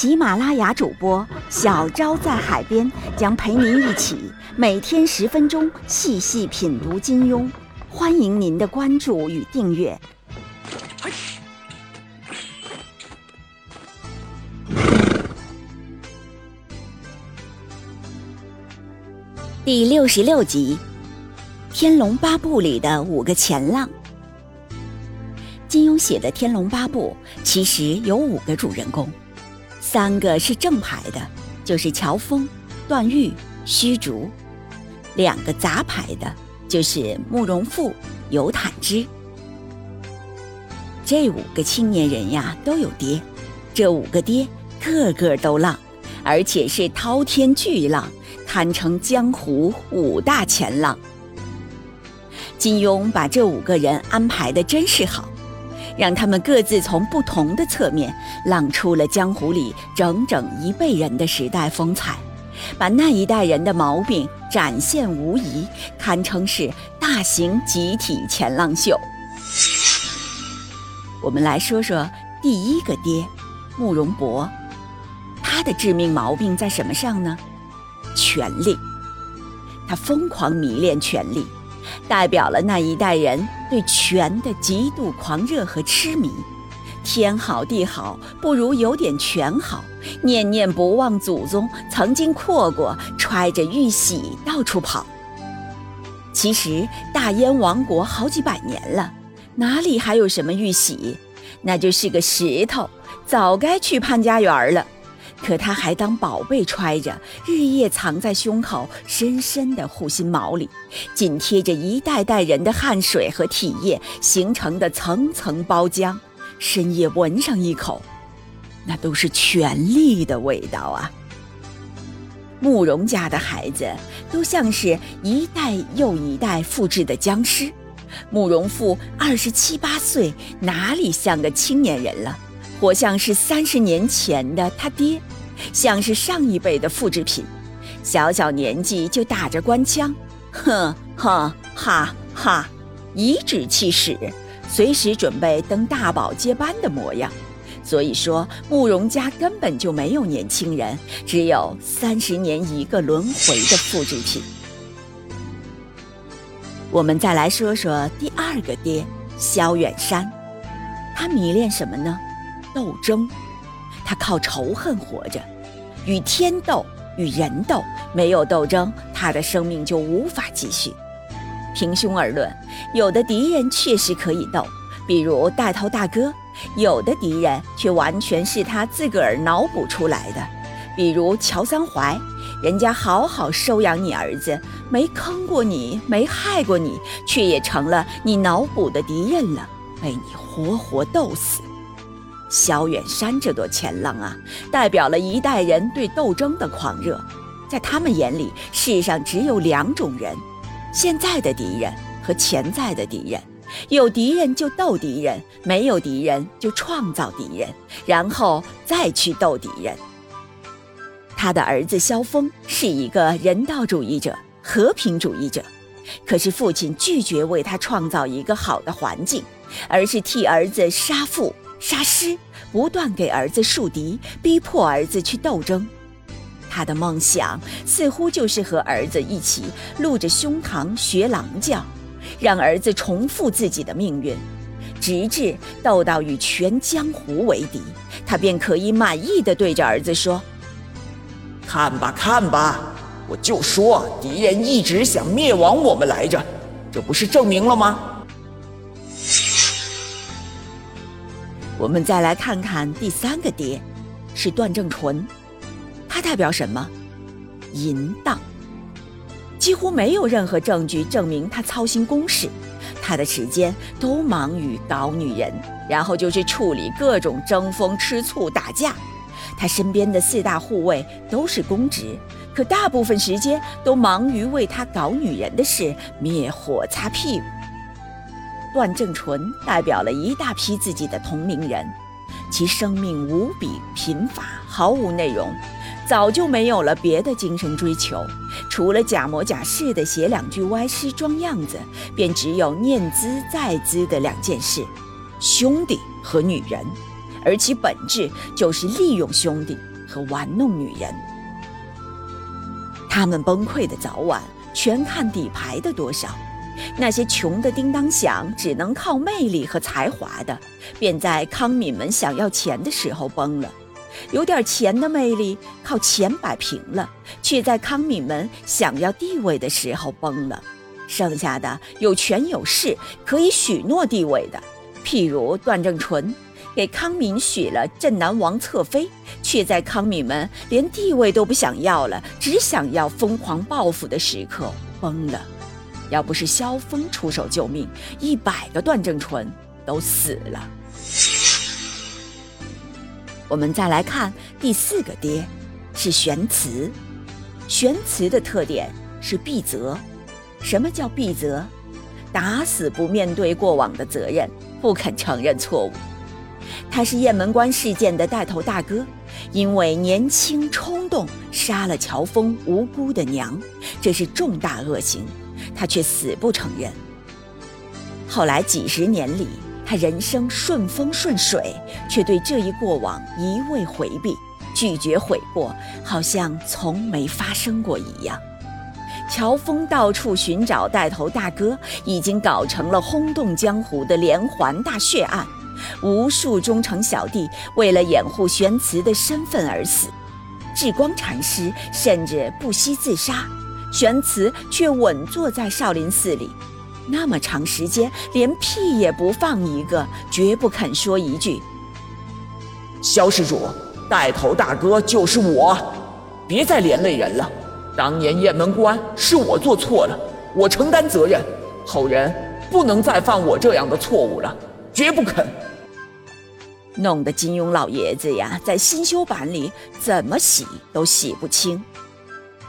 喜马拉雅主播小昭在海边将陪您一起每天十分钟细细品读金庸，欢迎您的关注与订阅。第六十六集，《天龙八部》里的五个前浪。金庸写的《天龙八部》其实有五个主人公，三个是正牌的，就是乔峰、段誉、虚竹；两个杂牌的，就是慕容复、尤坦之。这五个青年人呀，都有爹，这五个爹个个都浪，而且是滔天巨浪。堪称江湖五大前浪。金庸把这五个人安排的真是好，让他们各自从不同的侧面浪出了江湖里整整一辈人的时代风采，把那一代人的毛病展现无疑，堪称是大型集体前浪秀。我们来说说第一个爹，慕容博，他的致命毛病在什么上呢？权力，他疯狂迷恋权力，代表了那一代人对权的极度狂热和痴迷。天好地好，不如有点权好。念念不忘祖宗曾经阔过，揣着玉玺到处跑。其实大燕王国好几百年了，哪里还有什么玉玺？那就是个石头，早该去潘家园了。可他还当宝贝揣着，日夜藏在胸口深深的护心毛里，紧贴着一代代人的汗水和体液形成的层层包浆。深夜闻上一口，那都是权力的味道啊！慕容家的孩子都像是一代又一代复制的僵尸。慕容复二十七八岁，哪里像个青年人了？活像是三十年前的他爹，像是上一辈的复制品，小小年纪就打着官腔，哼哼哈哈，颐指气使，随时准备登大宝接班的模样。所以说，慕容家根本就没有年轻人，只有三十年一个轮回的复制品。我们再来说说第二个爹，萧远山，他迷恋什么呢？斗争，他靠仇恨活着，与天斗，与人斗，没有斗争，他的生命就无法继续。平胸而论，有的敌人确实可以斗，比如带头大哥；有的敌人却完全是他自个儿脑补出来的，比如乔三槐，人家好好收养你儿子，没坑过你，没害过你，却也成了你脑补的敌人了，被你活活斗死。萧远山这朵前浪啊，代表了一代人对斗争的狂热。在他们眼里，世上只有两种人：现在的敌人和潜在的敌人。有敌人就斗敌人，没有敌人就创造敌人，然后再去斗敌人。他的儿子萧峰是一个人道主义者、和平主义者，可是父亲拒绝为他创造一个好的环境，而是替儿子杀父。杀师，不断给儿子树敌，逼迫儿子去斗争。他的梦想似乎就是和儿子一起露着胸膛学狼叫，让儿子重复自己的命运，直至斗到与全江湖为敌，他便可以满意的对着儿子说：“看吧，看吧，我就说敌人一直想灭亡我们来着，这不是证明了吗？”我们再来看看第三个爹，是段正淳，他代表什么？淫荡。几乎没有任何证据证明他操心公事，他的时间都忙于搞女人，然后就是处理各种争风吃醋、打架。他身边的四大护卫都是公职，可大部分时间都忙于为他搞女人的事，灭火擦屁股。段正淳代表了一大批自己的同龄人，其生命无比贫乏，毫无内容，早就没有了别的精神追求，除了假模假式的写两句歪诗装样子，便只有念兹在兹的两件事：兄弟和女人。而其本质就是利用兄弟和玩弄女人。他们崩溃的早晚，全看底牌的多少。那些穷的叮当响，只能靠魅力和才华的，便在康敏们想要钱的时候崩了；有点钱的魅力，靠钱摆平了，却在康敏们想要地位的时候崩了。剩下的有权有势，可以许诺地位的，譬如段正淳。给康敏许了镇南王侧妃，却在康敏们连地位都不想要了，只想要疯狂报复的时刻崩了。要不是萧峰出手救命，一百个段正淳都死了。我们再来看第四个爹，是玄慈。玄慈的特点是避责。什么叫避责？打死不面对过往的责任，不肯承认错误。他是雁门关事件的带头大哥，因为年轻冲动杀了乔峰无辜的娘，这是重大恶行，他却死不承认。后来几十年里，他人生顺风顺水，却对这一过往一味回避，拒绝悔过，好像从没发生过一样。乔峰到处寻找带头大哥，已经搞成了轰动江湖的连环大血案。无数忠诚小弟为了掩护玄慈的身份而死，智光禅师甚至不惜自杀，玄慈却稳坐在少林寺里，那么长时间连屁也不放一个，绝不肯说一句：“萧施主，带头大哥就是我，别再连累人了。当年雁门关是我做错了，我承担责任，后人不能再犯我这样的错误了，绝不肯。”弄得金庸老爷子呀，在新修版里怎么洗都洗不清。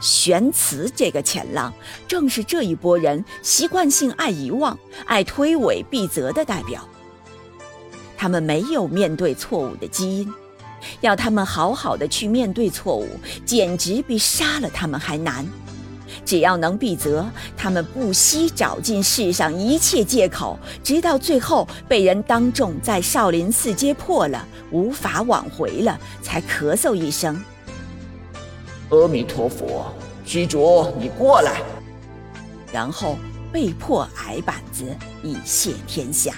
玄慈这个前浪，正是这一波人习惯性爱遗忘、爱推诿避责的代表。他们没有面对错误的基因，要他们好好的去面对错误，简直比杀了他们还难。只要能避责，他们不惜找尽世上一切借口，直到最后被人当众在少林寺揭破了，无法挽回了，才咳嗽一声：“阿弥陀佛，虚竹，你过来。”然后被迫挨板子以谢天下。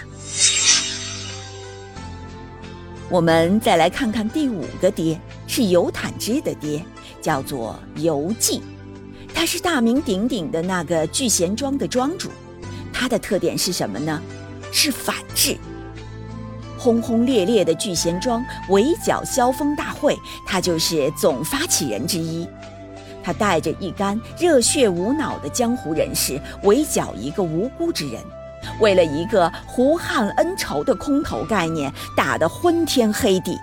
我们再来看看第五个爹，是尤坦之的爹，叫做尤记。他是大名鼎鼎的那个聚贤庄的庄主，他的特点是什么呢？是反制。轰轰烈烈的聚贤庄围剿萧峰大会，他就是总发起人之一。他带着一干热血无脑的江湖人士围剿一个无辜之人，为了一个胡汉恩仇的空头概念，打得昏天黑地。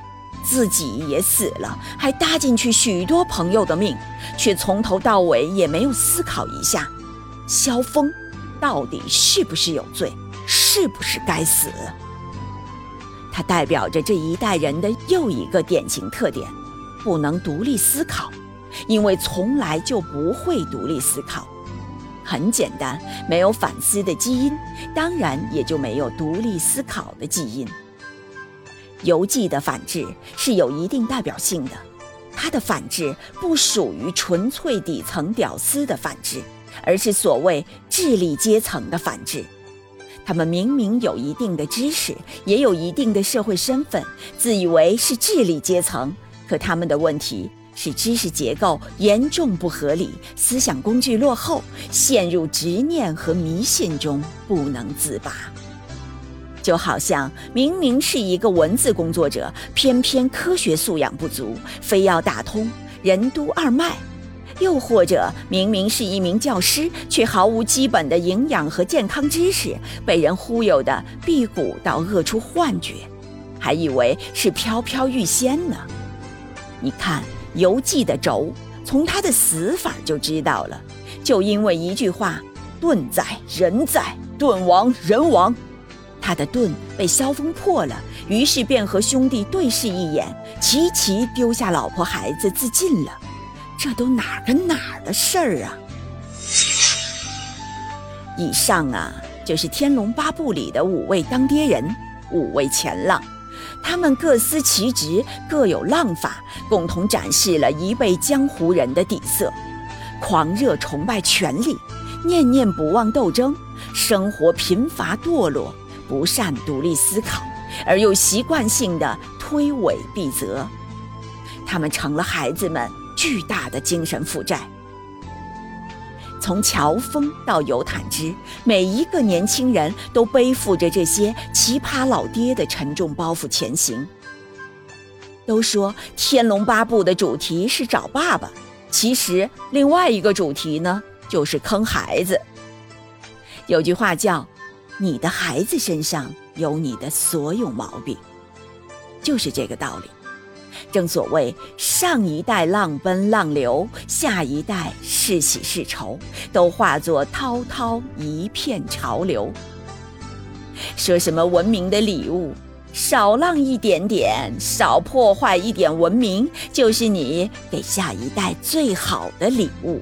自己也死了，还搭进去许多朋友的命，却从头到尾也没有思考一下，萧峰到底是不是有罪，是不是该死？它代表着这一代人的又一个典型特点：不能独立思考，因为从来就不会独立思考。很简单，没有反思的基因，当然也就没有独立思考的基因。游记的反制是有一定代表性的，它的反制不属于纯粹底层屌丝的反制，而是所谓智力阶层的反制。他们明明有一定的知识，也有一定的社会身份，自以为是智力阶层，可他们的问题是知识结构严重不合理，思想工具落后，陷入执念和迷信中不能自拔。就好像明明是一个文字工作者，偏偏科学素养不足，非要打通任督二脉；又或者明明是一名教师，却毫无基本的营养和健康知识，被人忽悠的辟谷到饿出幻觉，还以为是飘飘欲仙呢。你看游记的轴，从他的死法就知道了，就因为一句话：“盾在人在，盾亡人亡。”他的盾被萧峰破了，于是便和兄弟对视一眼，齐齐丢下老婆孩子自尽了。这都哪儿跟哪儿的事儿啊！以上啊，就是《天龙八部》里的五位当爹人，五位前浪，他们各司其职，各有浪法，共同展示了一辈江湖人的底色：狂热崇拜权力，念念不忘斗争，生活贫乏堕落。不善独立思考，而又习惯性的推诿避责，他们成了孩子们巨大的精神负债。从乔峰到尤坦之，每一个年轻人都背负着这些奇葩老爹的沉重包袱前行。都说《天龙八部》的主题是找爸爸，其实另外一个主题呢，就是坑孩子。有句话叫。你的孩子身上有你的所有毛病，就是这个道理。正所谓上一代浪奔浪流，下一代是喜是愁，都化作滔滔一片潮流。说什么文明的礼物，少浪一点点，少破坏一点文明，就是你给下一代最好的礼物。